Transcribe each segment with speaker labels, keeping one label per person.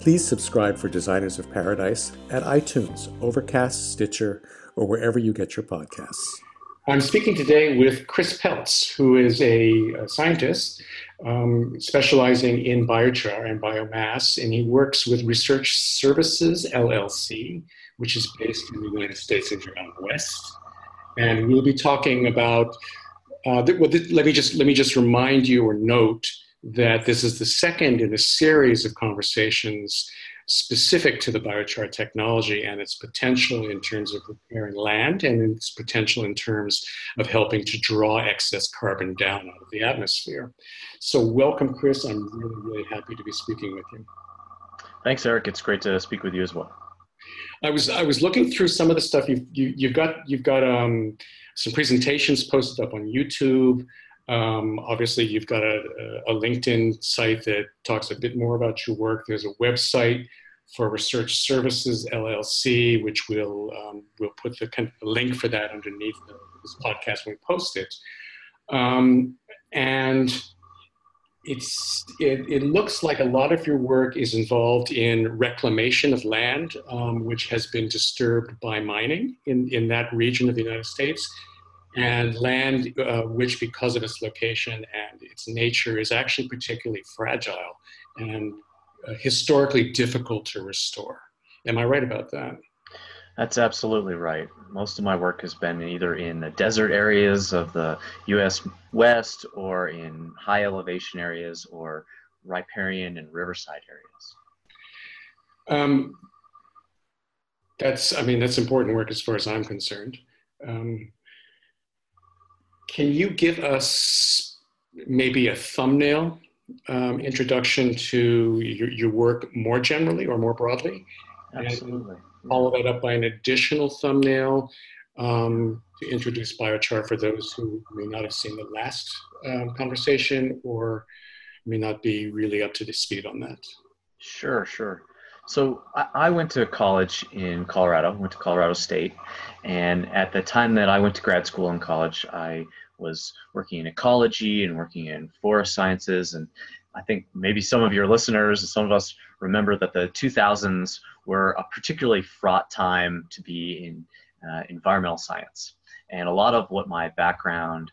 Speaker 1: Please subscribe for Designers of Paradise at iTunes, Overcast, Stitcher, or wherever you get your podcasts.
Speaker 2: I'm speaking today with Chris Peltz, who is a, scientist um, specializing in biochar and biomass, and he works with Research Services LLC, which is based in the United States and around West. And we'll be talking about. Uh, th- well, th- let me just let me just remind you or note that this is the second in a series of conversations specific to the biochar technology and its potential in terms of repairing land and its potential in terms of helping to draw excess carbon down out of the atmosphere. So, welcome, Chris. I'm really, really happy to be speaking with you.
Speaker 3: Thanks, Eric. It's great to speak with you as well.
Speaker 2: I was I was looking through some of the stuff you've you, have you have got you've got um, some presentations posted up on YouTube. Um, obviously, you've got a, a, LinkedIn site that talks a bit more about your work. There's a website for Research Services LLC, which we'll um, we'll put the kind of link for that underneath the, this podcast when we post it. Um, and it's it, it, looks like a lot of your work is involved in reclamation of land, um, which has been disturbed by mining in, in that region of the United States and land uh, which because of its location and its nature is actually particularly fragile and uh, historically difficult to restore. Am i right about that?
Speaker 3: That's absolutely right. Most of my work has been either in the desert areas of the us west or in high elevation areas or riparian and riverside areas. Um,
Speaker 2: that's i mean that's important work as far as i'm concerned. Um, can you give us maybe a thumbnail um, introduction to your, your, work more generally or more broadly?
Speaker 3: Absolutely.
Speaker 2: follow that up by an additional thumbnail um, to introduce biochar for those who may not have seen the last um, conversation or may not be really up to the speed on that.
Speaker 3: Sure, sure. So I went to college in Colorado, went to Colorado State. And at the time that I went to grad school in college, I was working in ecology and working in forest sciences. And I think maybe some of your listeners, and some of us remember that the 2000s were a particularly fraught time to be in uh, environmental science. And a lot of what my background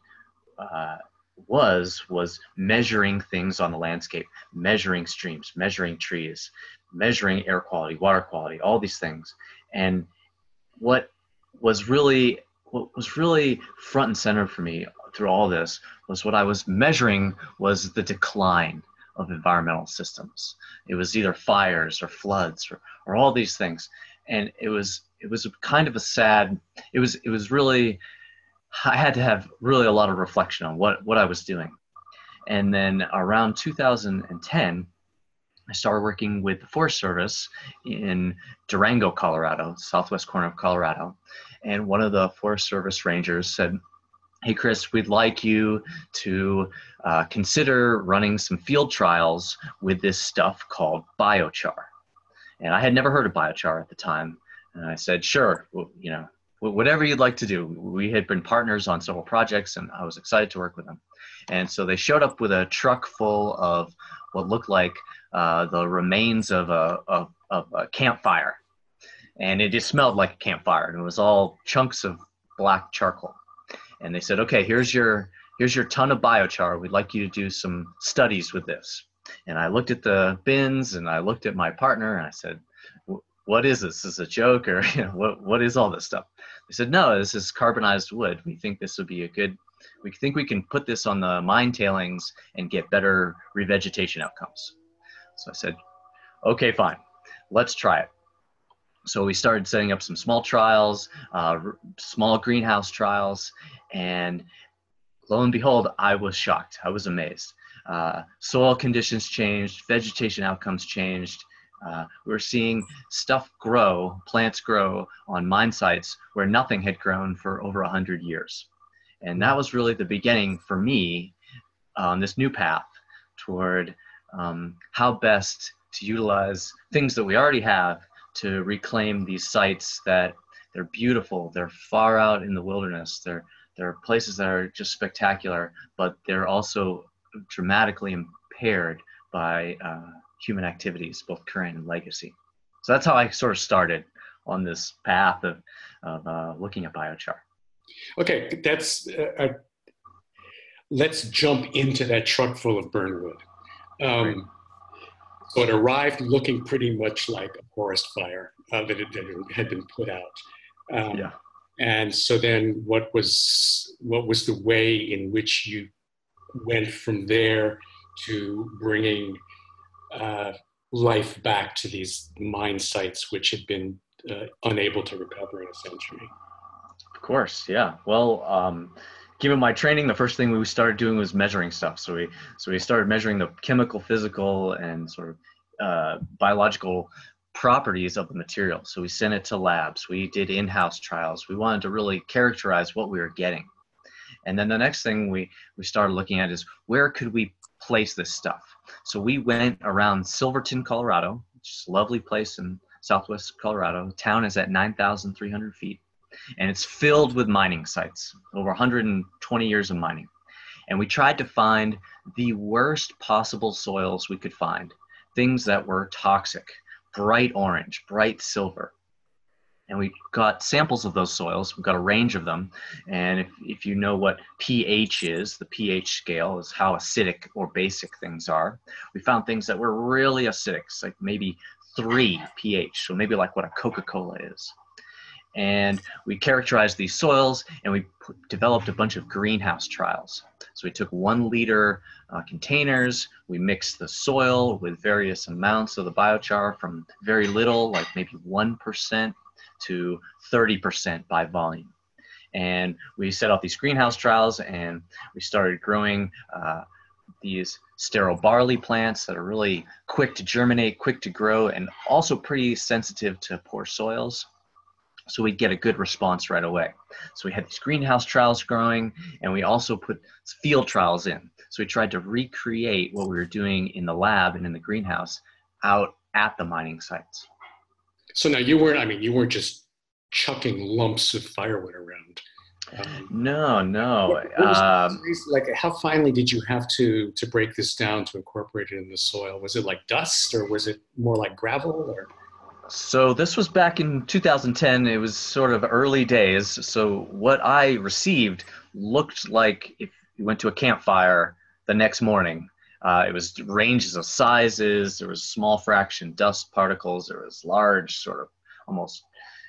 Speaker 3: uh, was was measuring things on the landscape, measuring streams, measuring trees, measuring air quality, water quality, all these things. And what was really what was really front and center for me through all this was what I was measuring was the decline of environmental systems. It was either fires or floods or, or all these things. And it was it was kind of a sad it was it was really I had to have really a lot of reflection on what, what I was doing. And then around 2010, I started working with the Forest Service in Durango, Colorado, southwest corner of Colorado. And one of the Forest Service rangers said, Hey, Chris, we'd like you to uh, consider running some field trials with this stuff called biochar. And I had never heard of biochar at the time. And I said, Sure, well, you know, whatever you'd like to do. We had been partners on several projects, and I was excited to work with them. And so they showed up with a truck full of what looked like uh, the remains of a, of, of a campfire. And it just smelled like a campfire, and it was all chunks of black charcoal. And they said, "Okay, here's your here's your ton of biochar. We'd like you to do some studies with this." And I looked at the bins, and I looked at my partner, and I said, "What is this? Is this a joke, or you know, what what is all this stuff?" They said, "No, this is carbonized wood. We think this would be a good we think we can put this on the mine tailings and get better revegetation outcomes. So I said, okay, fine, let's try it. So we started setting up some small trials, uh, small greenhouse trials, and lo and behold, I was shocked. I was amazed. Uh, soil conditions changed, vegetation outcomes changed. Uh, we were seeing stuff grow, plants grow on mine sites where nothing had grown for over 100 years. And that was really the beginning for me on this new path toward um, how best to utilize things that we already have to reclaim these sites that they're beautiful, they're far out in the wilderness, they're, they're places that are just spectacular, but they're also dramatically impaired by uh, human activities, both current and legacy. So that's how I sort of started on this path of, of uh, looking at biochar.
Speaker 2: Okay, that's. Uh, uh, let's jump into that truck full of burned wood. Um, so it arrived looking pretty much like a forest fire uh, that, it, that, had been put out. Um, yeah. And so then, what was what was the way in which you went from there to bringing uh, life back to these mine sites, which had been uh, unable to recover in a century?
Speaker 3: Of course, yeah. Well, um, given my training, the first thing we started doing was measuring stuff. So we so we started measuring the chemical, physical, and sort of uh, biological properties of the material. So we sent it to labs. We did in-house trials. We wanted to really characterize what we were getting. And then the next thing we we started looking at is where could we place this stuff. So we went around Silverton, Colorado, which is a lovely place in southwest Colorado. The town is at 9,300 feet and it's filled with mining sites, over 120 years of mining. And we tried to find the worst possible soils we could find, things that were toxic, bright orange, bright silver. And we got samples of those soils. We've got a range of them. And if, if you know what pH is, the pH scale is how acidic or basic things are. We found things that were really acidic, like maybe three pH, so maybe like what a Coca Cola is and we characterized these soils and we developed a bunch of greenhouse trials. So we took one liter uh, containers, we mixed the soil with various amounts of the biochar from very little, like maybe 1% to 30% by volume. And we set up these greenhouse trials and we started growing uh, these sterile barley plants that are really quick to germinate, quick to grow, and also pretty sensitive to poor soils so we'd get a good response right away. So we had these greenhouse trials growing, and we also put field trials in. So we tried to recreate what we were doing in the lab and in the greenhouse out at the mining sites.
Speaker 2: So now you weren't, I mean, you weren't just chucking lumps of firewood around.
Speaker 3: Um, no, no. What, what
Speaker 2: um, like, how finely did you have to to break this down to incorporate it in the soil? Was it like dust, or was it more like gravel, or?
Speaker 3: So this was back in 2010. It was sort of early days. So what I received looked like if you went to a campfire the next morning. Uh, it was ranges of sizes. There was small fraction dust particles. There was large, sort of almost,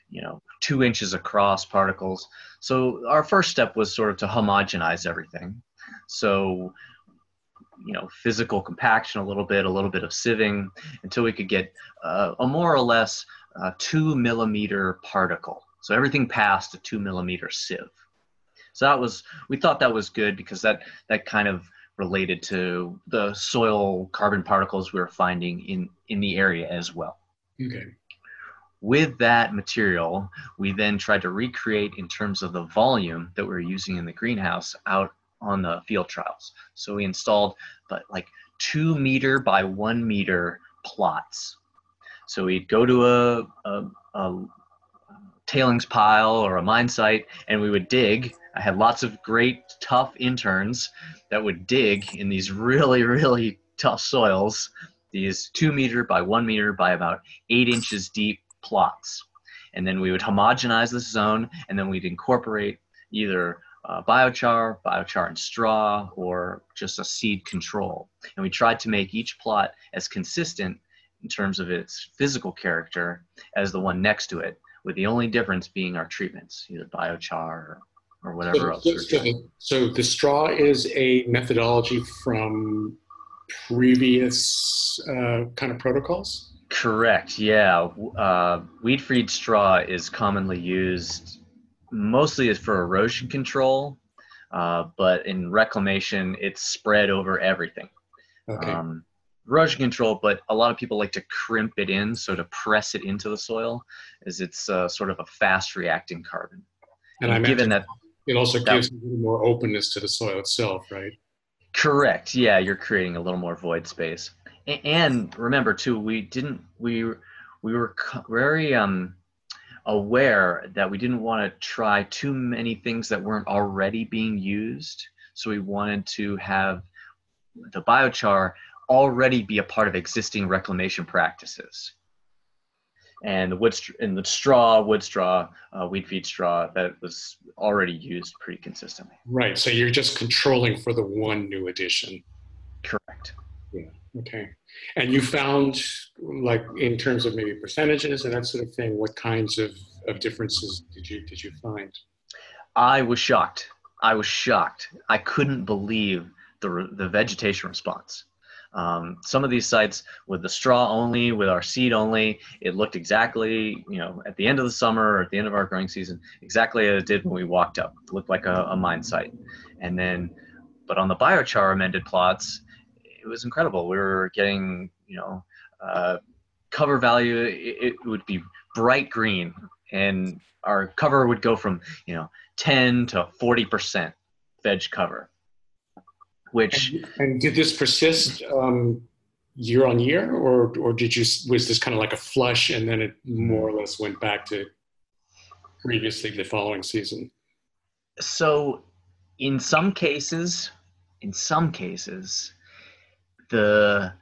Speaker 3: you know, two inches across particles. So our first step was sort of to homogenize everything. So you know physical compaction a little bit a little bit of sieving until we could get uh, a more or less uh, two millimeter particle. So everything passed a two millimeter sieve. So that was we thought that was good because that that kind of related to the soil carbon particles we were finding in in the area as well.
Speaker 2: Okay.
Speaker 3: With that material, we then tried to recreate in terms of the volume that we are using in the greenhouse out on the field trials. So we installed but like two meter by one meter plots. So we'd go to a, a, a tailings pile or a mine site and we would dig. I had lots of great, tough interns that would dig in these really, really tough soils, these two meter by one meter by about eight inches deep plots. And then we would homogenize this zone and then we'd incorporate either uh, biochar, biochar and straw, or just a seed control. And we tried to make each plot as consistent in terms of its physical character as the one next to it, with the only difference being our treatments, either biochar or, or whatever
Speaker 2: so,
Speaker 3: else.
Speaker 2: So, so, the, so the straw is a methodology from previous uh, kind of protocols?
Speaker 3: Correct, yeah. Uh, weed freed straw is commonly used mostly is for erosion control, uh, but in reclamation, it's spread over everything.
Speaker 2: Okay.
Speaker 3: Um, erosion control, but a lot of people like to crimp it in, so to press it into the soil, is it's uh, sort of a fast reacting carbon.
Speaker 2: And, and
Speaker 3: given that
Speaker 2: it also that, gives a little more openness to the soil itself, right?
Speaker 3: Correct. Yeah, you're creating a little more void space. And remember too, we didn't we we were very um aware that we didn't want to try too many things that weren't already being used. So we wanted to have the biochar already be a part of existing reclamation practices. And the wood and the straw, wood straw, uh, weed feed straw that was already used pretty consistently.
Speaker 2: Right. So you're just controlling for the one new addition.
Speaker 3: Correct.
Speaker 2: Yeah. Okay. And you found, like, in terms of maybe percentages and that sort of thing, what kinds of, of differences did you did you find?
Speaker 3: I was shocked. I was shocked. I couldn't believe the the vegetation response. Um, some of these sites with the straw only, with our seed only, it looked exactly, you know, at the end of the summer or at the end of our growing season, exactly as it did when we walked up. It looked like a, a mine site. And then, but on the biochar amended plots, it was incredible. We were getting, you know, uh, cover value, it, it would be bright green and our cover would go from, you know, 10 to 40% veg cover which
Speaker 2: and, and did this persist um, year on year or or did you was this kind of like a flush and then it more or less went back to previously the following season
Speaker 3: so in some cases in some cases the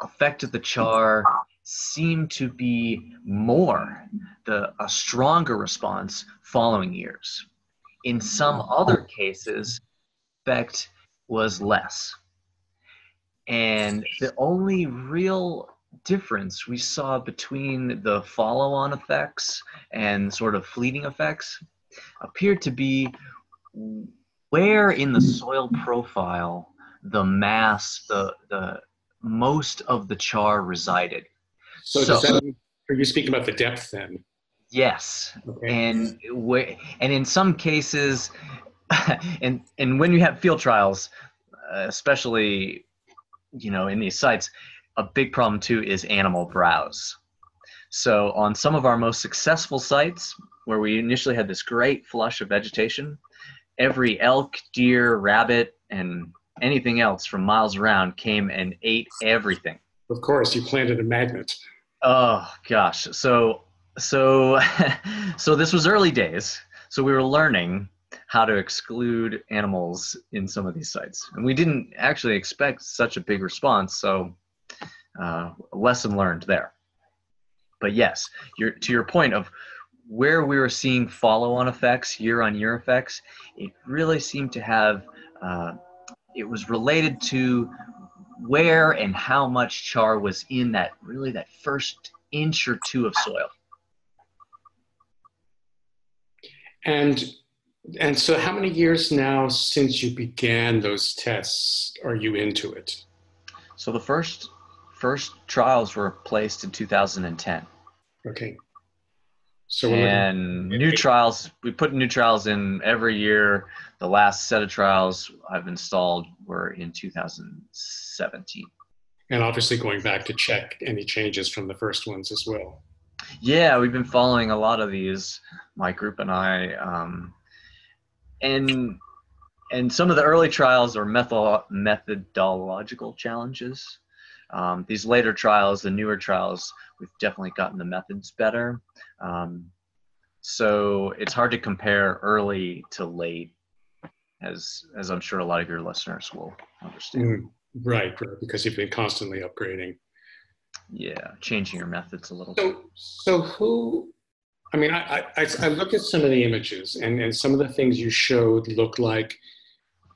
Speaker 3: effect of the char seemed to be more the a stronger response following years in some other cases effect was less. And the only real difference we saw between the follow on effects and sort of fleeting effects appeared to be where in the soil profile the mass, the, the most of the char resided.
Speaker 2: So, so that, are you speaking about the depth then?
Speaker 3: Yes, okay. and and in some cases, and and when you have field trials, uh, especially you know in these sites, a big problem too is animal browse. So on some of our most successful sites, where we initially had this great flush of vegetation, every elk, deer, rabbit, and anything else from miles around came and ate everything.
Speaker 2: Of course, you planted a magnet.
Speaker 3: Oh gosh, so so so this was early days. So we were learning how to exclude animals in some of these sites. And we didn't actually expect such a big response, so uh, lesson learned there. But yes, to your point of where we were seeing follow-on effects, year-on-year effects, it really seemed to have, uh, it was related to where and how much char was in that, really that first inch or two of soil.
Speaker 2: And and so, how many years now since you began those tests are you into it?
Speaker 3: So the first first trials were placed in 2010.
Speaker 2: Okay.
Speaker 3: So and new trials, we put new trials in every year. The last set of trials I've installed were in 2017.
Speaker 2: And obviously going back to check any changes from the first ones as well.
Speaker 3: Yeah, we've been following a lot of these. My group and I. Um, and and some of the early trials are method, methodological challenges. Um, these later trials, the newer trials, we've definitely gotten the methods better. Um, So it's hard to compare early to late, as as I'm sure a lot of your listeners will understand.
Speaker 2: Mm, right, right, because you've been constantly upgrading.
Speaker 3: Yeah, changing your methods a little.
Speaker 2: So, so who? I mean, I, I I look at some of the images, and and some of the things you showed look like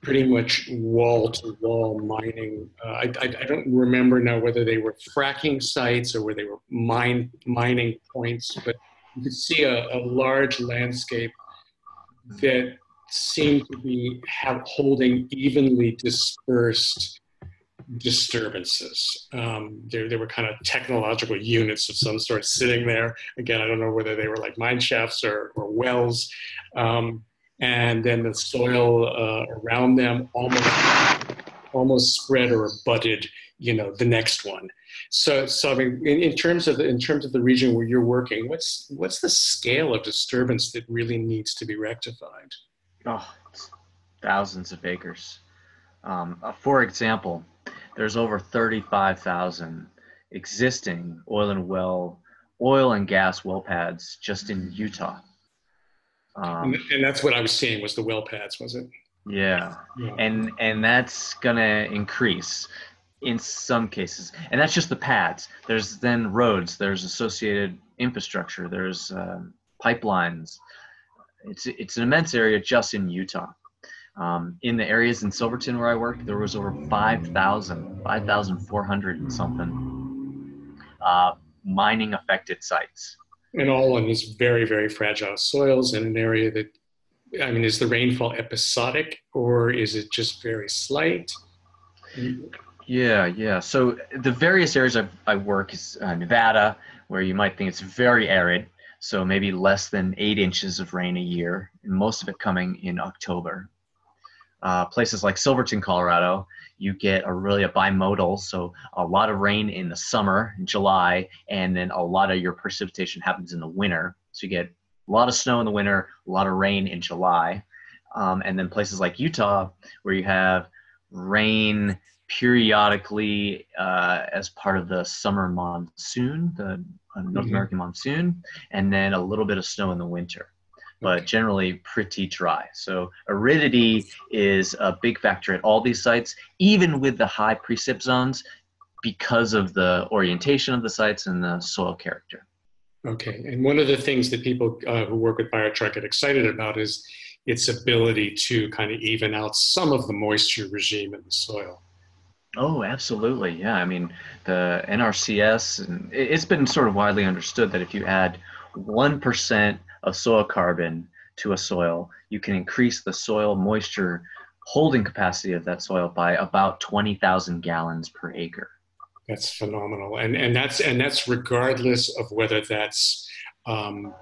Speaker 2: pretty much wall to wall mining. Uh, I, I, I, don't remember now whether they were fracking sites or where they were mine, mining points, but you could see a, a large landscape that seemed to be have, holding evenly dispersed disturbances. Um, there, there were kind of technological units of some sort sitting there. Again, I don't know whether they were like mine shafts or, or wells. Um, and then the soil uh, around them almost almost spread or abutted, you know, the next one. So, so I mean, in, in, terms of the, in terms of the region where you're working, what's what's the scale of disturbance that really needs to be rectified?
Speaker 3: Oh, thousands of acres. Um, uh, for example, there's over 35,000 existing oil and well, oil and gas well pads just in Utah.
Speaker 2: Um, and, and that's what I was seeing was the well pads, was it?
Speaker 3: Yeah. yeah. And and that's gonna increase in some cases. And that's just the pads. There's then roads, there's associated infrastructure, there's um, pipelines. It's it's an immense area just in Utah. Um, in the areas in Silverton where I worked, there was over 5,000, 5,400 and something uh, mining affected sites
Speaker 2: and all on these very, very fragile soils in an area that, I mean, is the rainfall episodic or is it just very slight?
Speaker 3: Yeah, yeah. So the various areas I've, I work is uh, Nevada, where you might think it's very arid, so maybe less than eight inches of rain a year, and most of it coming in October. Uh, places like Silverton, Colorado, you get a really a bimodal, so a lot of rain in the summer, in July, and then a lot of your precipitation happens in the winter. So you get a lot of snow in the winter, a lot of rain in July. Um, and then places like Utah, where you have rain periodically uh, as part of the summer monsoon, the uh, North mm-hmm. American monsoon, and then a little bit of snow in the winter but generally pretty dry. So aridity is a big factor at all these sites, even with the high precip zones, because of the orientation of the sites and the soil character.
Speaker 2: Okay, and one of the things that people uh, who work with biochar get excited about is its ability to kind of even out some of the moisture regime in the soil.
Speaker 3: Oh, absolutely. Yeah. I mean, the NRCS, and it's been sort of widely understood that if you add 1% of soil carbon to a soil, you can increase the soil moisture holding capacity of that soil by about 20,000 gallons per acre.
Speaker 2: That's phenomenal. And, and, that's, and that's regardless of whether that's um,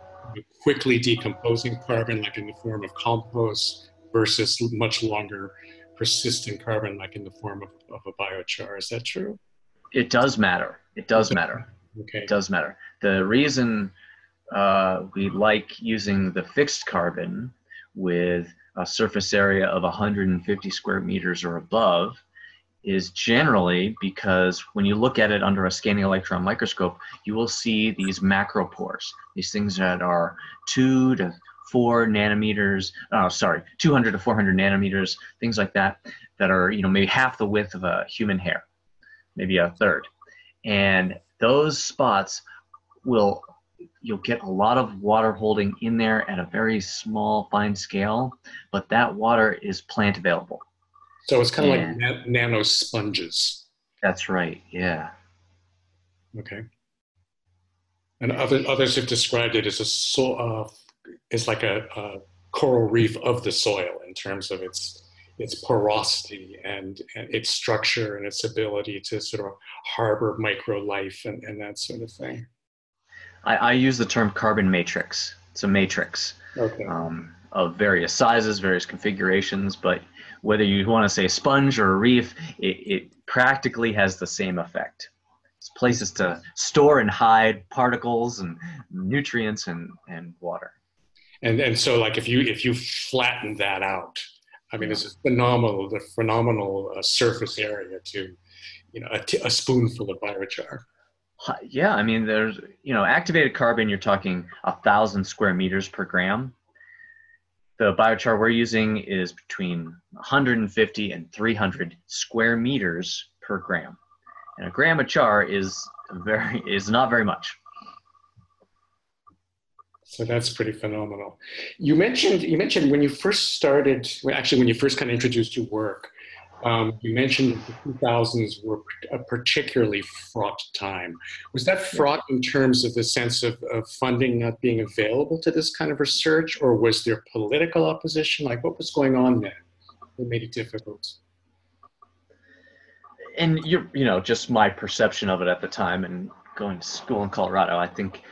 Speaker 2: quickly decomposing carbon, like in the form of compost, versus much longer persistent carbon, like in the form of, of a biochar. Is that true?
Speaker 3: It does matter. It does matter. Okay. It does matter. The reason uh, we like using the fixed carbon with a surface area of 150 square meters or above is generally because when you look at it under a scanning electron microscope, you will see these macropores, these things that are two to four nanometers, oh, sorry, 200 to 400 nanometers, things like that, that are, you know, maybe half the width of a human hair, maybe a third. And those spots will you'll get a lot of water holding in there at a very small, fine scale, but that water is plant available.
Speaker 2: So it's kind of like na- nano sponges.
Speaker 3: That's right. Yeah.
Speaker 2: Okay. And other, others have described it as a sort uh, it's like a, a, coral reef of the soil in terms of its its porosity and, and its structure and its ability to sort of harbor micro life and, and that sort of thing.
Speaker 3: I, I use the term carbon matrix. It's a matrix okay. um, of various sizes, various configurations, but whether you want to say sponge or a reef, it, it practically has the same effect. It's places to store and hide particles and nutrients and, and water.
Speaker 2: And, and so like if you if you flatten that out, I mean, it's a phenomenal, the phenomenal uh, surface area to, you know, a, t- a spoonful of biochar.
Speaker 3: Yeah, I mean, there's you know activated carbon. You're talking a thousand square meters per gram. The biochar we're using is between 150 and 300 square meters per gram, and a gram of char is very is not very much.
Speaker 2: So that's pretty phenomenal. You mentioned you mentioned when you first started, well, actually when you first kind of introduced your work, um, you mentioned the 2000s were a particularly fraught time. Was that fraught in terms of the sense of, of funding not being available to this kind of research, or was there political opposition? Like what was going on then that made it difficult?
Speaker 3: And you you know just my perception of it at the time and going to school in Colorado, I think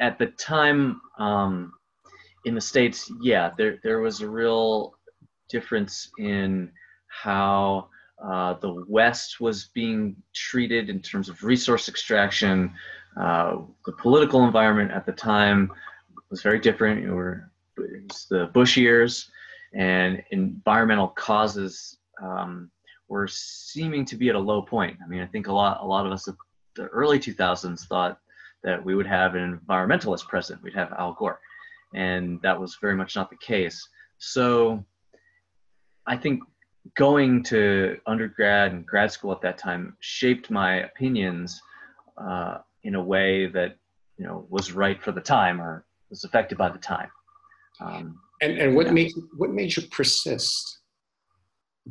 Speaker 3: at the time um, in the states, yeah, there there was a real difference in how uh, the West was being treated in terms of resource extraction. Uh, the political environment at the time was very different. It were the Bush years, and environmental causes um, were seeming to be at a low point. I mean, I think a lot a lot of us, the early 2000s, thought that we would have an environmentalist president. We'd have Al Gore. And that was very much not the case. So I think going to undergrad and grad school at that time shaped my opinions uh, in a way that you know was right for the time or was affected by the time.
Speaker 2: Um, and and what yeah. made what made you persist?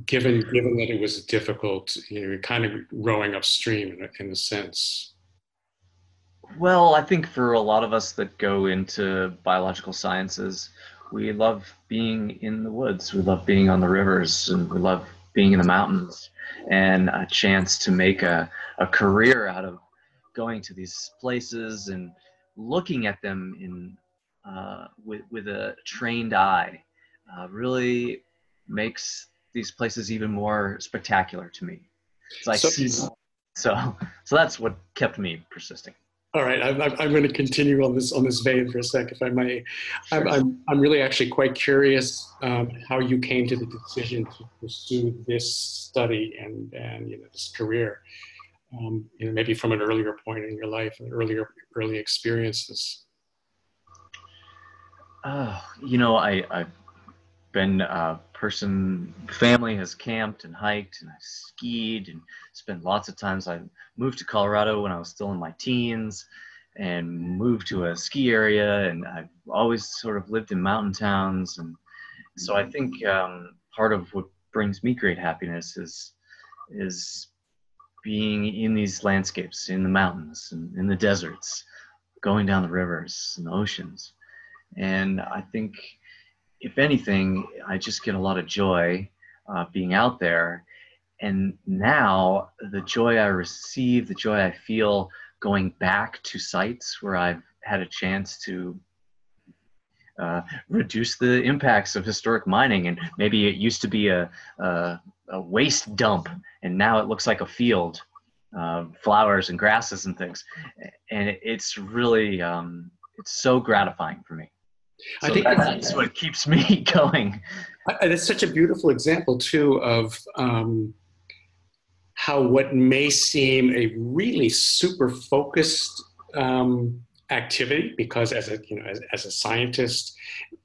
Speaker 2: Given given that it was difficult, you know, kind of rowing upstream in a, in a sense.
Speaker 3: Well, I think for a lot of us that go into biological sciences, we love being in the woods. We love being on the rivers and we love being in the mountains and a chance to make a, a career out of going to these places and looking at them in uh, with, with a trained eye uh, really makes these places even more spectacular to me. So, so, so, so that's what kept me persisting.
Speaker 2: All right, I'm, I'm going to continue on this on this vein for a sec, if I may. Sure. I'm, I'm, really actually quite curious um, how you came to the decision to pursue this study and and you know this career. Um, you know, maybe from an earlier point in your life, and earlier early experiences.
Speaker 3: Uh, you know, I I've been a person. Family has camped and hiked, and I skied and spent lots of times. I moved to Colorado when I was still in my teens and moved to a ski area and I've always sort of lived in mountain towns and so I think um, part of what brings me great happiness is is being in these landscapes in the mountains and in the deserts going down the rivers and the oceans and I think if anything I just get a lot of joy uh, being out there and now the joy I receive, the joy I feel going back to sites where I've had a chance to uh, reduce the impacts of historic mining. And maybe it used to be a, a, a waste dump, and now it looks like a field, uh, flowers and grasses and things. And it's really, um, it's so gratifying for me. So I think that's what keeps me going.
Speaker 2: It's such a beautiful example too of um, how what may seem a really super focused um, activity, because as a you know as, as a scientist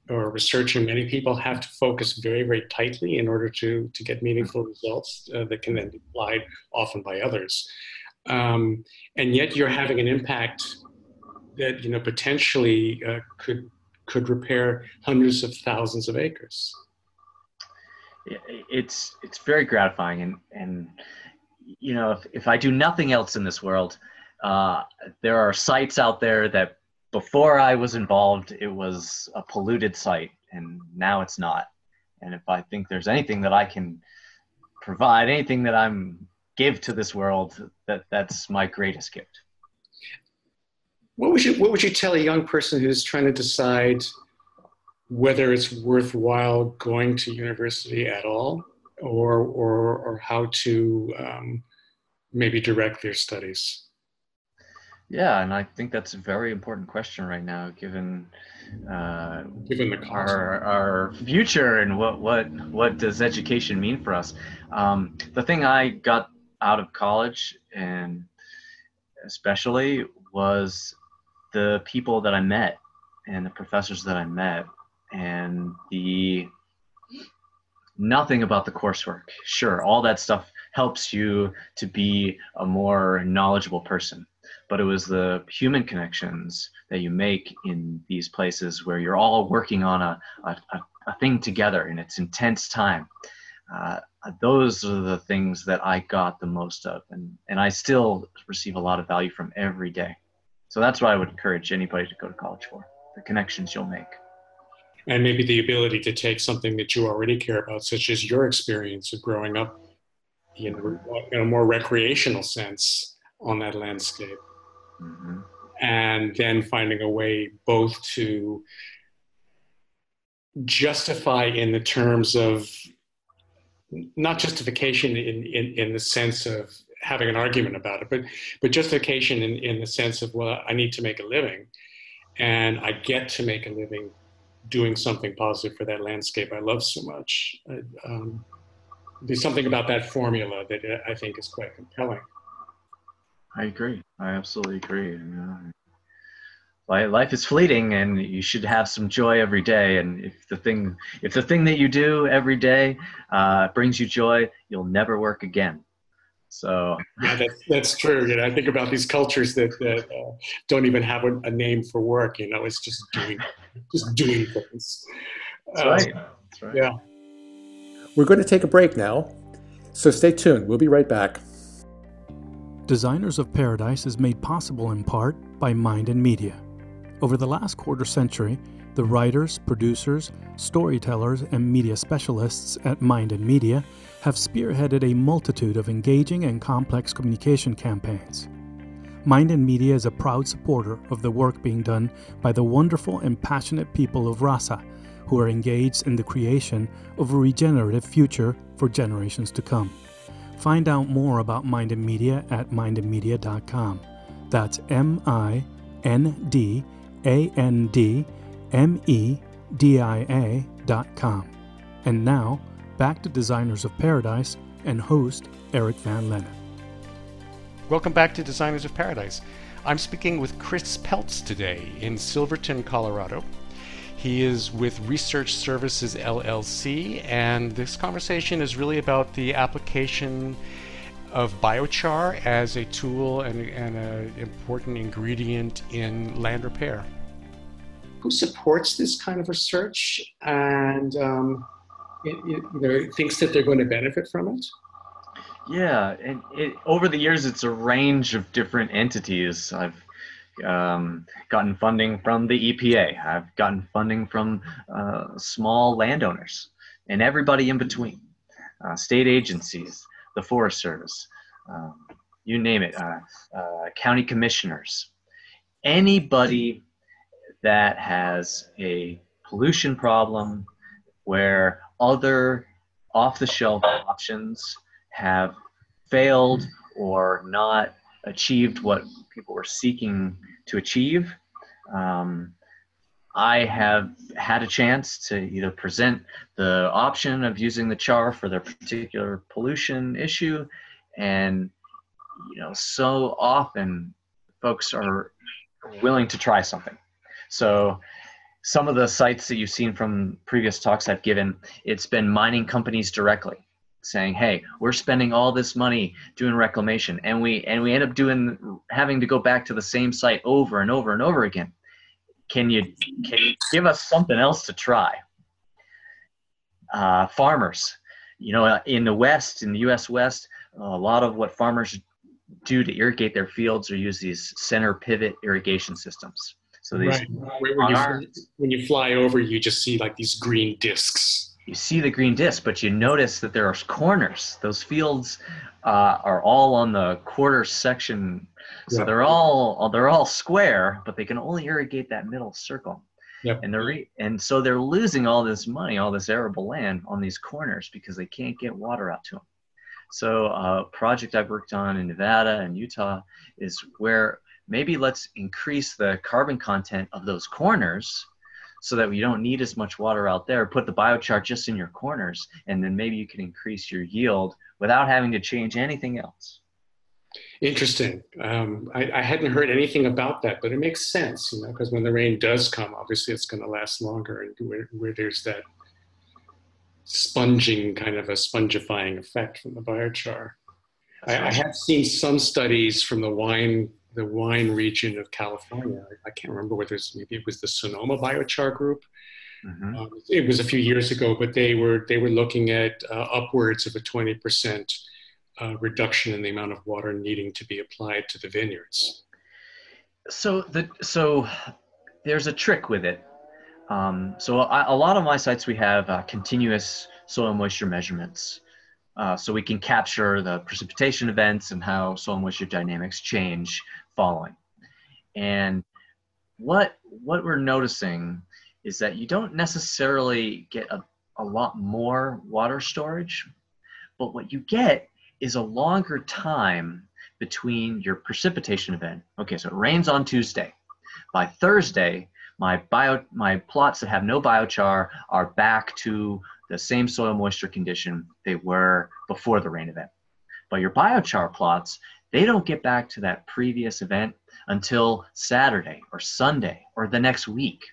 Speaker 2: or a researcher, many people have to focus very very tightly in order to to get meaningful results uh, that can then be applied often by others. Um, and yet you're having an impact that you know potentially uh, could could repair hundreds of thousands of acres.
Speaker 3: It's it's very gratifying and and you know, if, if I do nothing else in this world, uh, there are sites out there that before I was involved, it was a polluted site, and now it's not. And if I think there's anything that I can provide, anything that I'm give to this world, that that's my greatest gift.
Speaker 2: What would you What would you tell a young person who's trying to decide whether it's worthwhile going to university at all? or or or how to um, maybe direct their studies?
Speaker 3: Yeah, and I think that's a very important question right now, given uh,
Speaker 2: given the
Speaker 3: our our future and what what what does education mean for us. Um, the thing I got out of college and especially was the people that I met and the professors that I met and the nothing about the coursework. Sure, all that stuff helps you to be a more knowledgeable person, but it was the human connections that you make in these places where you're all working on a, a, a thing together and it's intense time. Uh, those are the things that I got the most of, and, and I still receive a lot of value from every day. So that's what I would encourage anybody to go to college for the connections you'll make.
Speaker 2: And maybe the ability to take something that you already care about, such as your experience of growing up you know, in a more recreational sense on that landscape. Mm-hmm. And then finding a way both to justify in the terms of not justification in, in, in the sense of having an argument about it, but, but justification in, in the sense of, well, I need to make a living and I get to make a living doing something positive for that landscape I love so much. Um, there's something about that formula that I think is quite compelling.
Speaker 3: I agree. I absolutely agree. life is fleeting, and you should have some joy every day. And if the thing, if the thing that you do every day uh, brings you joy, you'll never work again. So
Speaker 2: yeah, that's that's true. You know, I think about these cultures that, that uh, don't even have a, a, name for work. You know, it's just doing, just doing things.
Speaker 3: That's um, right. That's right.
Speaker 2: Yeah.
Speaker 1: We're going to take a break now, so stay tuned. We'll be right back.
Speaker 4: Designers of Paradise is made possible in part by Mind and Media. Over the last quarter century, the writers, producers, storytellers, and media specialists at Mind and Media have spearheaded a multitude of engaging and complex communication campaigns. Mind and Media is a proud supporter of the work being done by the wonderful and passionate people of Rasa who are engaged in the creation of a regenerative future for generations to come. Find out more about Mind and Media at mindandmedia.com. That's M I N D A N D M E D I A.com. And now, back to Designers of Paradise and host Eric Van Lennep.
Speaker 2: Welcome back to Designers of Paradise. I'm speaking with Chris Peltz today in Silverton, Colorado. He is with Research Services LLC, and this conversation is really about the application of biochar as a tool and, and an important ingredient in land repair. Who supports this kind of research and um, it, it, you know, thinks that they're going to benefit from it?
Speaker 3: Yeah, and it, over the years, it's a range of different entities. I've um, gotten funding from the EPA. I've gotten funding from uh, small landowners and everybody in between, uh, state agencies, the Forest Service, um, you name it, uh, uh county commissioners, anybody that has a pollution problem where other off-the-shelf options have failed or not achieved what people were seeking to achieve. Um, I have had a chance to either present the option of using the char for their particular pollution issue, and you know, so often folks are willing to try something. So some of the sites that you've seen from previous talks I've given, it's been mining companies directly saying, "Hey, we're spending all this money doing reclamation, and we and we end up doing having to go back to the same site over and over and over again. Can you can you give us something else to try?" Uh, farmers, you know, in the West, in the U.S. West, a lot of what farmers do to irrigate their fields are use these center pivot irrigation systems. So these right.
Speaker 2: when, you, when you fly over, you just see like these green discs
Speaker 3: you see the green disc, but you notice that there are corners. Those fields uh, are all on the quarter section, so they're all they're all square, but they can only irrigate that middle circle. Yep. And they're re- and so they're losing all this money, all this arable land on these corners because they can't get water out to them. So a project I've worked on in Nevada and Utah is where maybe let's increase the carbon content of those corners so that you don't need as much water out there. Put the biochar just in your corners, and then maybe you can increase your yield without having to change anything else.
Speaker 2: Interesting. Um, I, I, hadn't heard anything about that, but it makes sense, you know, because when the rain does come, obviously it's going to last longer, and where, where, there's that sponging kind of a spongifying effect from the biochar. I, I, have seen some studies from the wine the wine region of California. I can't remember whether it's maybe it was the Sonoma Biochar Group. Mm-hmm. Um, it was a few years ago, but they were they were looking at uh, upwards of a twenty percent uh, reduction in the amount of water needing to be applied to the vineyards.
Speaker 3: So the so there's a trick with it. Um, so I, a lot of my sites we have uh, continuous soil moisture measurements. Uh, so we can capture the precipitation events and how soil moisture dynamics change following. And what what we're noticing is that you don't necessarily get a, a lot more water storage, but what you get is a longer time between your precipitation event. Okay, so it rains on Tuesday. By Thursday, my bio my plots that have no biochar are back to the same soil moisture condition they were before the rain event. But your biochar plots, they don't get back to that previous event until Saturday or Sunday or the next week.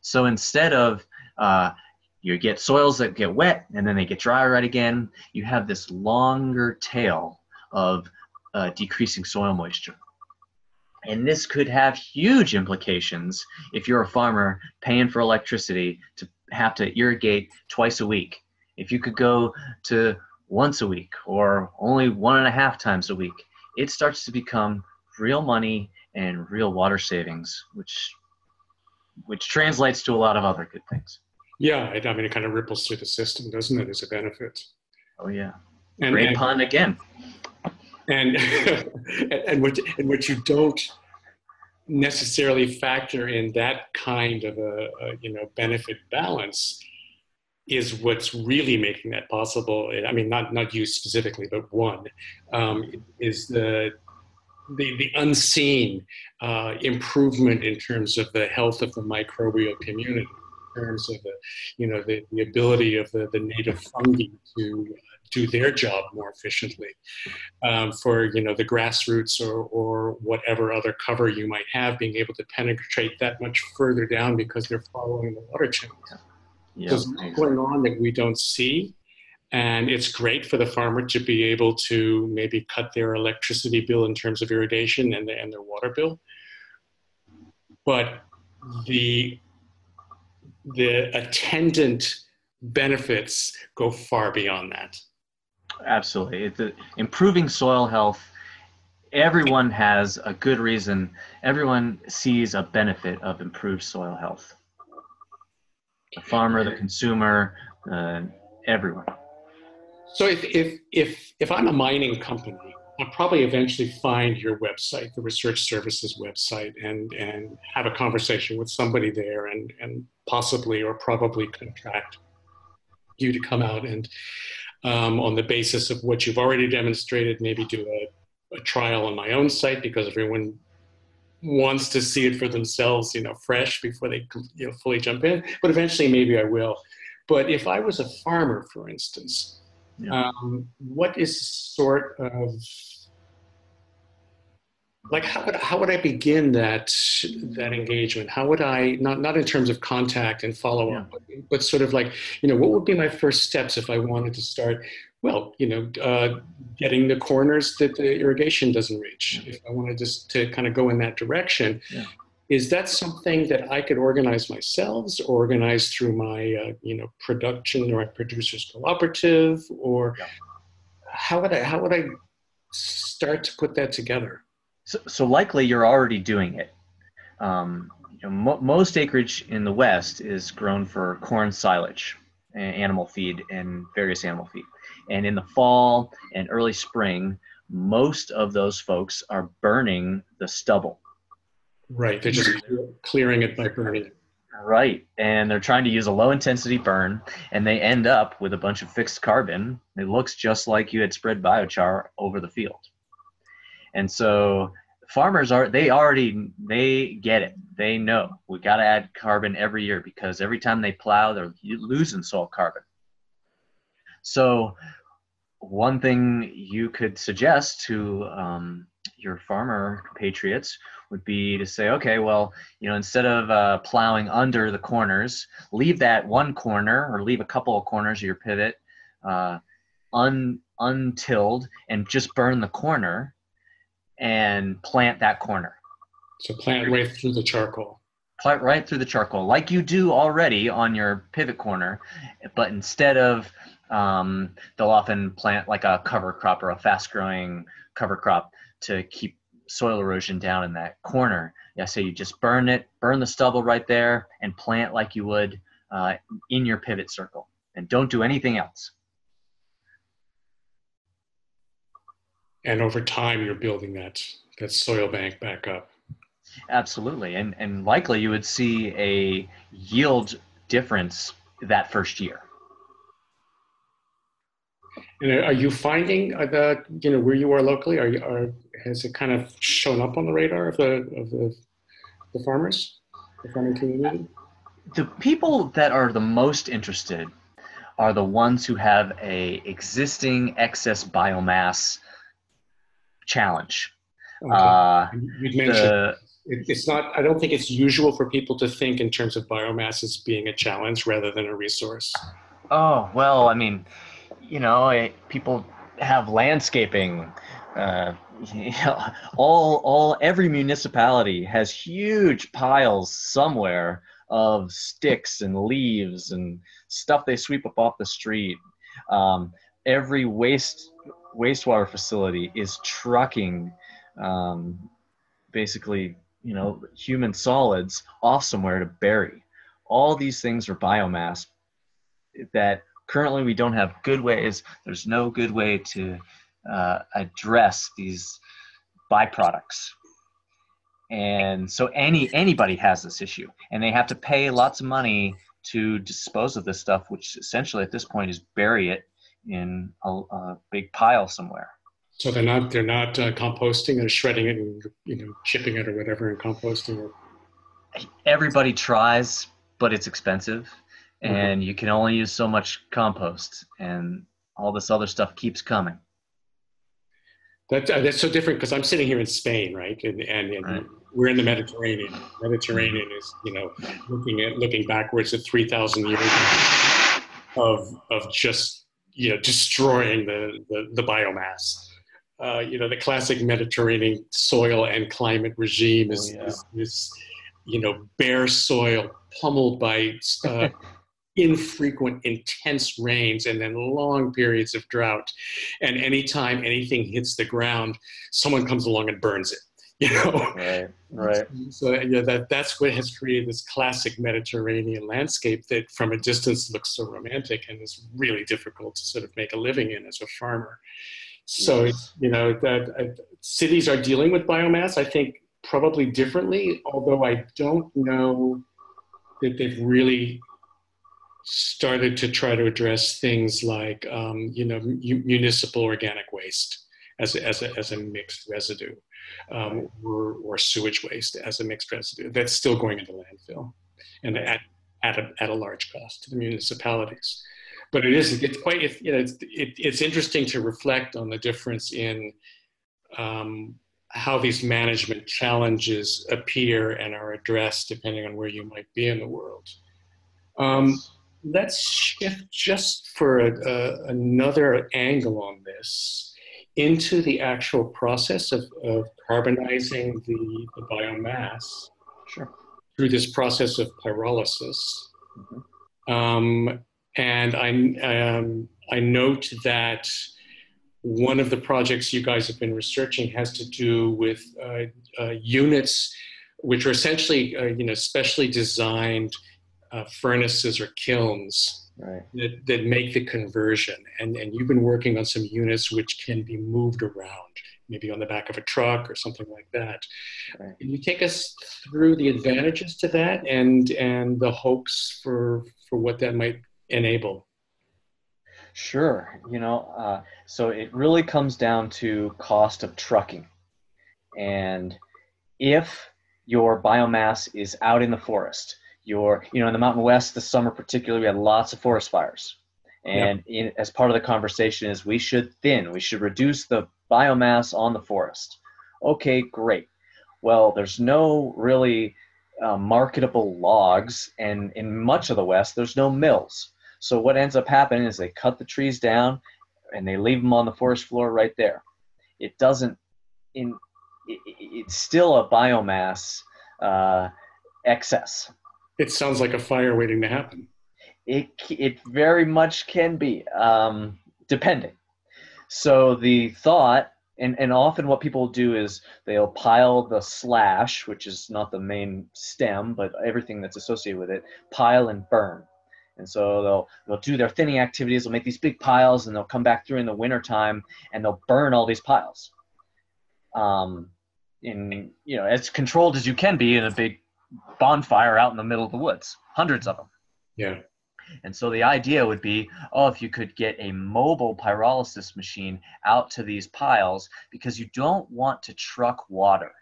Speaker 3: So instead of uh, you get soils that get wet and then they get dry right again, you have this longer tail of uh, decreasing soil moisture. And this could have huge implications if you're a farmer paying for electricity to have to irrigate twice a week. If you could go to once a week or only one and a half times a week, it starts to become real money and real water savings, which which translates to a lot of other good things.
Speaker 2: Yeah, I mean, it kind of ripples through the system, doesn't it, as a benefit?
Speaker 3: Oh yeah, and, great and, pun again.
Speaker 2: And and what and what you don't necessarily factor in that kind of a, a, you know benefit balance is what's really making that possible. I mean, not not you specifically, but one um, is the the, the unseen uh, improvement in terms of the health of the microbial community, in terms of the you know the, the ability of the, the native fungi to do their job more efficiently um, for you know the grassroots or, or whatever other cover you might have being able to penetrate that much further down because they're following the water channel yeah. there's going on that we don't see and it's great for the farmer to be able to maybe cut their electricity bill in terms of irrigation and, the, and their water bill but the the attendant benefits go far beyond that
Speaker 3: Absolutely. The, improving soil health, everyone has a good reason. Everyone sees a benefit of improved soil health. The farmer, the consumer, uh, everyone.
Speaker 2: So if, if, if, if I'm a mining company, I'll probably eventually find your website, the Research Services website, and, and have a conversation with somebody there and, and possibly or probably contract you to come out and um, on the basis of what you've already demonstrated, maybe do a, a, trial on my own site because everyone wants to see it for themselves, you know, fresh before they you know, fully jump in. But eventually, maybe I will. But if I was a farmer, for instance, yeah. um, what is sort of like how would how would I begin that that engagement? How would I not not in terms of contact and follow up, but, but, sort of like you know what would be my first steps if I wanted to start? Well, you know, uh, getting the corners that the irrigation doesn't reach. If I wanted just to kind of go in that direction, yeah. is that something that I could organize myself, or organize through my uh, you know production or my producers cooperative, or yeah. how would I how would I start to put that together?
Speaker 3: So, so likely you're already doing it. Um, you know, mo- most acreage in the West is grown for corn silage, animal feed, and various animal feed. And in the fall and early spring, most of those folks are burning the stubble.
Speaker 2: Right. They're just clearing it by burning it.
Speaker 3: Right. And they're trying to use a low intensity burn, and they end up with a bunch of fixed carbon. It looks just like you had spread biochar over the field and so farmers are they already they get it. They know. We got to add carbon every year because every time they plow they're losing soil carbon. So one thing you could suggest to um, your farmer compatriots would be to say, okay, well, you know, instead of uh, plowing under the corners, leave that one corner or leave a couple of corners of your pivot uh, un, untilled and just burn the corner and plant that corner.
Speaker 2: So plant right through the charcoal.
Speaker 3: Plant right through the charcoal, like you do already on your pivot corner, but instead of um, they'll often plant like a cover crop or a fast growing cover crop to keep soil erosion down in that corner. Yeah, so you just burn it, burn the stubble right there, and plant like you would uh, in your pivot circle, and don't do anything else.
Speaker 2: And over time, you're building that that soil bank back up.
Speaker 3: Absolutely, and and likely you would see a yield difference that first year.
Speaker 2: And are you finding uh, that you know where you are locally? Are you are has it kind of shown up on the radar of the of the, the farmers, the farming community?
Speaker 3: The people that are the most interested are the ones who have a existing excess biomass challenge.
Speaker 2: Okay. Uh, you mentioned the, it's not. I don't think it's usual for people to think in terms of biomass as being a challenge rather than a resource.
Speaker 3: Oh well, I mean you know, people have landscaping. Uh, you know, all all every municipality has huge piles somewhere of sticks and leaves and stuff they sweep up off the street. Um, every waste wastewater facility is trucking um, basically you know human solids off somewhere to bury. All these things are biomass that currently we don't have good ways there's no good way to uh, address these byproducts and so any anybody has this issue and they have to pay lots of money to dispose of this stuff which essentially at this point is bury it in a, a big pile somewhere
Speaker 2: so they're not they're not uh, composting or shredding it and you know chipping it or whatever and composting it
Speaker 3: everybody tries but it's expensive Mm-hmm. and mm-hmm. you can only use so much compost and all this other stuff keeps coming
Speaker 2: that, uh, that's so different because i'm sitting here in spain right and, and, and right. we're in the mediterranean mediterranean is you know looking at looking backwards at 3000 years of of just you know destroying the the, the biomass uh, you know the classic mediterranean soil and climate regime is, oh, yeah. is, is you know bare soil pummeled by uh, infrequent, intense rains and then long periods of drought. And anytime anything hits the ground, someone comes along and burns it. You know,
Speaker 3: right, right.
Speaker 2: So yeah, that that's what has created this classic Mediterranean landscape that, from a distance, looks so romantic and is really difficult to sort of make a living in as a farmer. So yes. you know that uh, cities are dealing with biomass. I think probably differently, although I don't know that they've really started to try to address things like, um, you know, municipal organic waste as a, as a, as a mixed residue, um, or, or sewage waste as a mixed residue. That's still going into landfill, and at at a, at a large cost to the municipalities. But it is it's quite you know it's it, it's interesting to reflect on the difference in um, how these management challenges appear and are addressed depending on where you might be in the world. Um, let's shift just for a, a, another angle on this into the actual process of, of carbonizing the, the, biomass
Speaker 3: sure.
Speaker 2: through this process of pyrolysis. Mm-hmm. Um, and I, um, I note that one of the projects you guys have been researching has to do with uh, uh, units which are essentially uh, you know specially designed uh, furnaces or kilns
Speaker 3: right.
Speaker 2: that, that make the conversion. And, and you've been working on some units which can be moved around, maybe on the back of a truck or something like that. Right. Can you take us through the advantages to that and, and the hopes for, for what that might enable?
Speaker 3: Sure. You know, uh, so it really comes down to cost of trucking. And if your biomass is out in the forest, your you know in the mountain west this summer particularly we had lots of forest fires And in, as part of the conversation is we should thin, we should reduce the biomass on the forest. Okay, great. Well, there's no really uh, marketable logs, and in much of the West, there's no mills. So what ends up happening is they cut the trees down, and they leave them on the forest floor right there. It doesn't. In it, it's still a biomass uh, excess.
Speaker 2: It sounds like a fire waiting to happen.
Speaker 3: It it very much can be, um, depending. So the thought and, and often what people do is they'll pile the slash, which is not the main stem, but everything that's associated with it, pile and burn. And so they'll they'll do their thinning activities, they'll make these big piles, and they'll come back through in the wintertime and they'll burn all these piles. Um, in you know, as controlled as you can be in a big bonfire out in the middle of the woods, hundreds of them.
Speaker 2: Yeah.
Speaker 3: And so the idea would be, oh, if you could get a mobile pyrolysis machine out to these piles, because you don't want to truck water.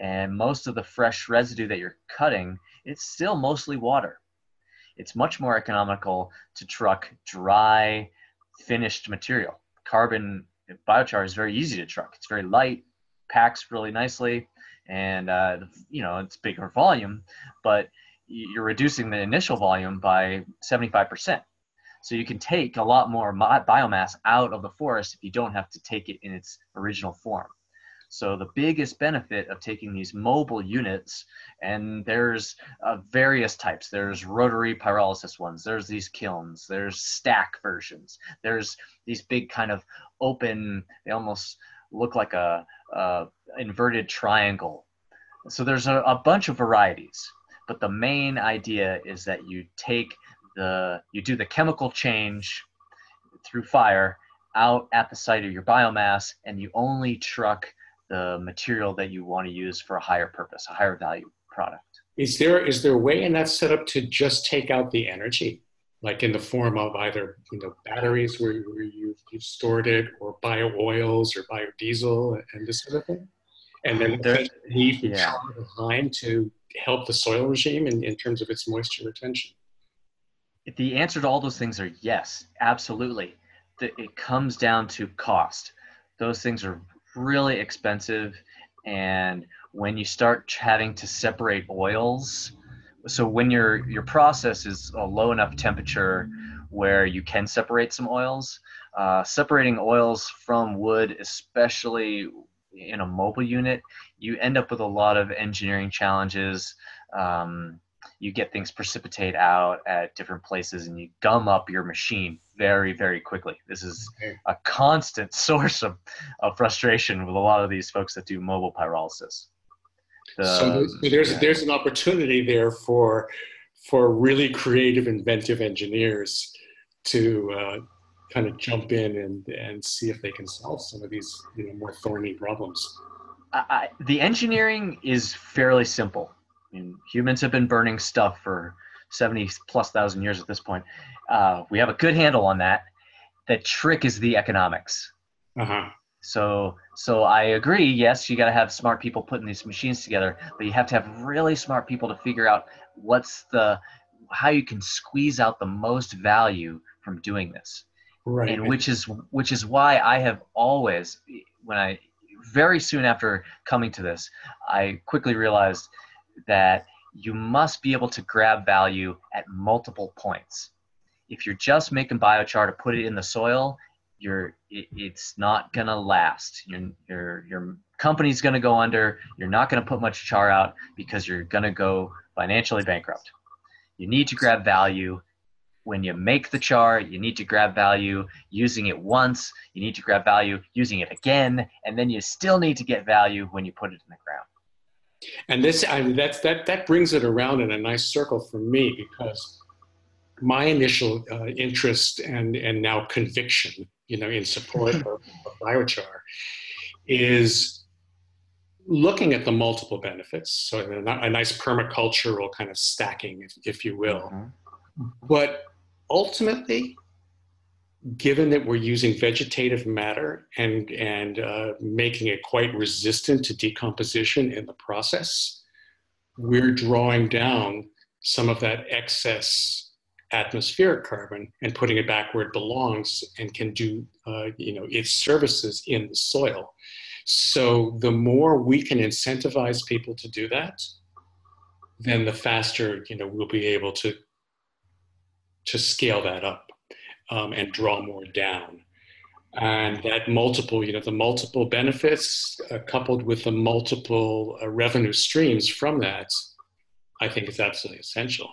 Speaker 3: And most of the fresh residue that you're cutting, it's still mostly water. It's much more economical to truck dry, finished material. Carbon biochar is very easy to truck. It's very light, packs really nicely, and uh, you know it's bigger volume, but you're reducing the initial volume by 75%. So you can take a lot more biomass out of the forest if you don't have to take it in its original form. So the biggest benefit of taking these mobile units, and there's uh, various types. There's rotary pyrolysis ones. There's these kilns. There's stack versions. There's these big kind of open. They almost look like a, a inverted triangle. So there's a, a bunch of varieties but the main idea is that you take the you do the chemical change through fire out at the site of your biomass and you only truck the material that you want to use for a higher purpose a higher value product
Speaker 2: is there is there a way in that setup to just take out the energy like in the form of either you know batteries where, where you've, you've stored it or bio oils or biodiesel and this sort of thing and then there, the yeah. behind to help the soil regime in, in terms of its moisture retention?
Speaker 3: The answer to all those things are yes, absolutely. It comes down to cost. Those things are really expensive. And when you start having to separate oils, so when your your process is a low enough temperature where you can separate some oils, uh, separating oils from wood, especially in a mobile unit, you end up with a lot of engineering challenges. Um, you get things precipitate out at different places and you gum up your machine very, very quickly. This is a constant source of, of frustration with a lot of these folks that do mobile pyrolysis.
Speaker 2: The, so there's, yeah. there's an opportunity there for, for really creative, inventive engineers to, uh, kind of jump in and, and see if they can solve some of these you know, more thorny problems?
Speaker 3: I, the engineering is fairly simple. I mean, humans have been burning stuff for 70 plus thousand years at this point. Uh, we have a good handle on that. The trick is the economics.
Speaker 2: Uh-huh.
Speaker 3: So, so I agree. Yes, you got to have smart people putting these machines together, but you have to have really smart people to figure out what's the how you can squeeze out the most value from doing this
Speaker 2: right
Speaker 3: and which is which is why i have always when i very soon after coming to this i quickly realized that you must be able to grab value at multiple points if you're just making biochar to put it in the soil you're it, it's not gonna last. Your your your company's gonna go under. You're not gonna put much char out because you're gonna go financially bankrupt. You need to grab value. When you make the char, you need to grab value using it once, you need to grab value using it again, and then you still need to get value when you put it in the ground.
Speaker 2: And this, I mean, that's, that, that brings it around in a nice circle for me because my initial uh, interest and, and now conviction, you know, in support of, of biochar is looking at the multiple benefits. So a, a nice permacultural kind of stacking, if, if you will. Mm-hmm. But ultimately, given that we're using vegetative matter and, and uh, making it quite resistant to decomposition in the process, we're drawing down some of that excess atmospheric carbon and putting it back where it belongs and can do uh, you know its services in the soil. So the more we can incentivize people to do that then the faster you know we'll be able to to scale that up um, and draw more down. And that multiple you know the multiple benefits uh, coupled with the multiple uh, revenue streams from that i think is absolutely essential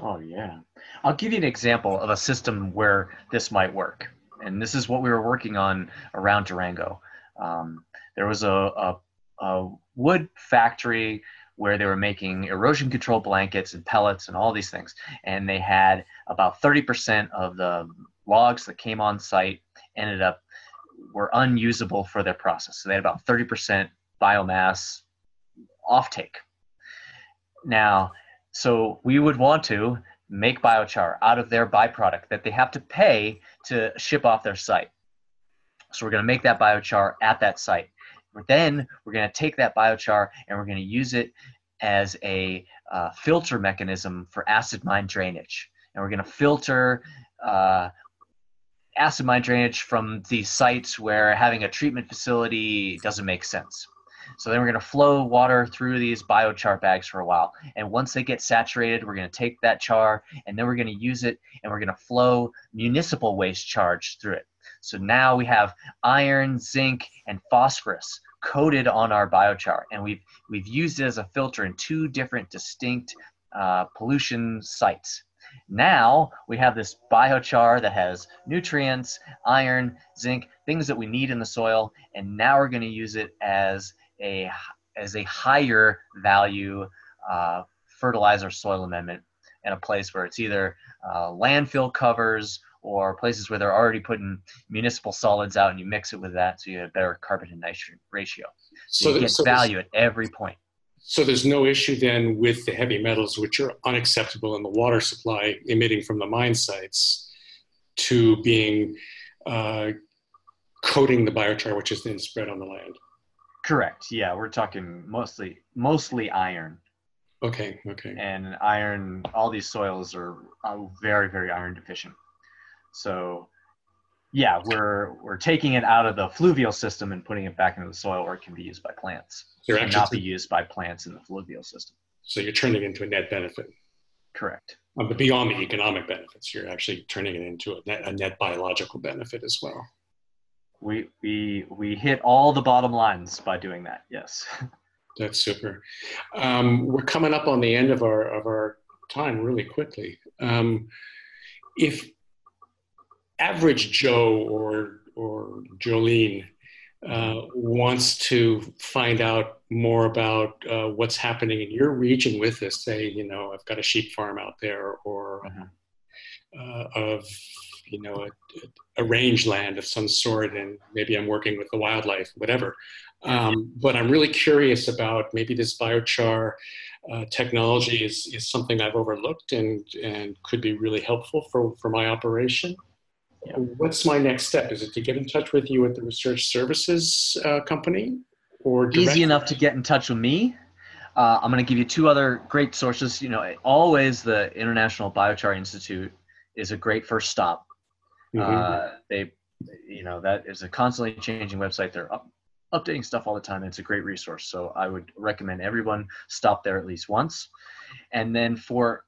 Speaker 3: Oh, yeah. I'll give you an example of a system where this might work. And this is what we were working on around Durango. Um, there was a, a, a, wood factory where they were making erosion control blankets and pellets and all these things. And they had about 30% of the logs that came on site ended up were unusable for their process. So they had about 30% biomass offtake. Now, so we would want to make biochar out of their byproduct that they have to pay to ship off their site. So we're going to make that biochar at that site. Then we're going to take that biochar and we're going to use it as a uh, filter mechanism for acid mine drainage. And we're going to filter uh, acid mine drainage from these sites where having a treatment facility doesn't make sense. So then we're going to flow water through these biochar bags for a while. And once they get saturated, we're going to take that char and then we're going to use it and we're going to flow municipal waste charge through it. So now we have iron, zinc, and phosphorus coated on our biochar. And we've, we've used it as a filter in two different distinct uh, pollution sites. Now we have this biochar that has nutrients, iron, zinc, things that we need in the soil, and now we're going to use it as a as a higher value uh, fertilizer soil amendment in a place where it's either uh, landfill covers or places where they're already putting municipal solids out and you mix it with that so you have a better carbon to nitrogen ratio. So, so you get so value at every point.
Speaker 2: So there's no issue then with the heavy metals, which are unacceptable in the water supply emitting from the mine sites, to being uh, coating the biochar, which is then spread on the land.
Speaker 3: Correct. Yeah, we're talking mostly mostly iron.
Speaker 2: Okay. Okay.
Speaker 3: And iron, all these soils are, are very very iron deficient. So, yeah, we're we're taking it out of the fluvial system and putting it back into the soil where it can be used by plants. It cannot be used by plants in the fluvial system.
Speaker 2: So you're turning it into a net benefit.
Speaker 3: Correct.
Speaker 2: Um, but beyond the economic benefits, you're actually turning it into a net, a net biological benefit as well
Speaker 3: we we we hit all the bottom lines by doing that yes.
Speaker 2: That's super. Um, we're coming up on the end of our of our time really quickly. Um, if average joe or or jolene uh, wants to find out more about uh, what's happening in your region with this say you know i've got a sheep farm out there or uh-huh. uh, of you know a, a, rangeland of some sort and maybe i'm working with the wildlife whatever. Um, but i'm really curious about maybe this biochar uh, technology is, is something i've overlooked and, and could be really helpful for, for my operation. What's my next step? Is it to get in touch with you at the research services uh, company or
Speaker 3: easy enough to get in touch with me. Uh, I'm going to give you two other great sources. You know, always the International Biochar Institute is a great first stop. Mm-hmm. Uh, they, you know, that is a constantly changing website. They're up, updating stuff all the time. it's a great resource. So I would recommend everyone stop there at least once. And then for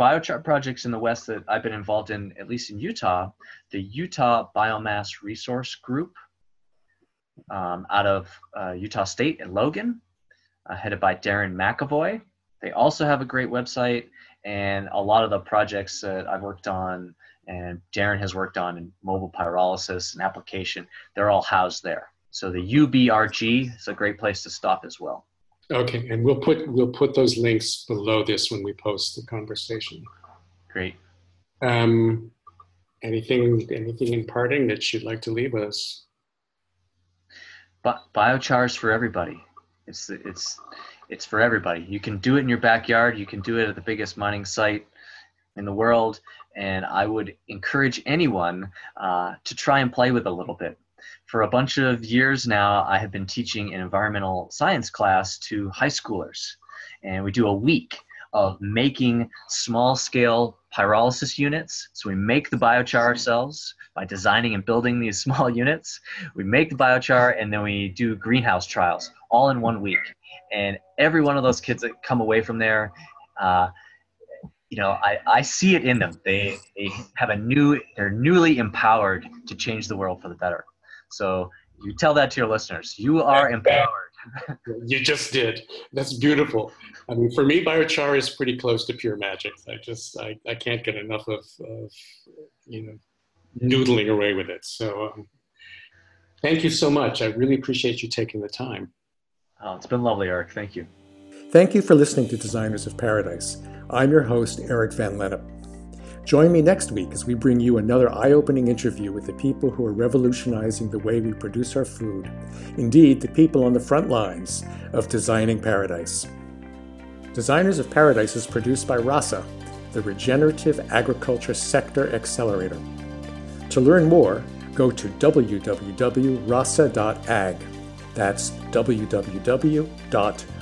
Speaker 3: biochar projects in the West that I've been involved in, at least in Utah, the Utah Biomass Resource Group um, out of uh, Utah State and Logan, uh, headed by Darren McAvoy. They also have a great website, and a lot of the projects that I've worked on and Darren has worked on in mobile pyrolysis and application. They're all housed there. So the UBRG is a great place to stop as well.
Speaker 2: Okay, and we'll put we'll put those links below this when we post the conversation.
Speaker 3: Great.
Speaker 2: Um, anything anything in parting that you'd like to leave us?
Speaker 3: But biochars for everybody. It's it's it's for everybody. You can do it in your backyard. You can do it at the biggest mining site in the world. And I would encourage anyone uh, to try and play with a little bit. For a bunch of years now, I have been teaching an environmental science class to high schoolers. And we do a week of making small scale pyrolysis units. So we make the biochar ourselves by designing and building these small units. We make the biochar and then we do greenhouse trials all in one week. And every one of those kids that come away from there, uh, you know, I, I see it in them. They, they have a new, they're newly empowered to change the world for the better. So you tell that to your listeners. You are empowered.
Speaker 2: you just did. That's beautiful. I mean, for me, biochar is pretty close to pure magic. I just, I, I can't get enough of, of you know, noodling away with it. So um, thank you so much. I really appreciate you taking the time.
Speaker 3: Oh, it's been lovely, Eric. Thank you.
Speaker 1: Thank you for listening to Designers of Paradise. I'm your host, Eric Van Lennep. Join me next week as we bring you another eye opening interview with the people who are revolutionizing the way we produce our food. Indeed, the people on the front lines of designing paradise. Designers of Paradise is produced by RASA, the Regenerative Agriculture Sector Accelerator. To learn more, go to www.rasa.ag. That's www.rasa.ag.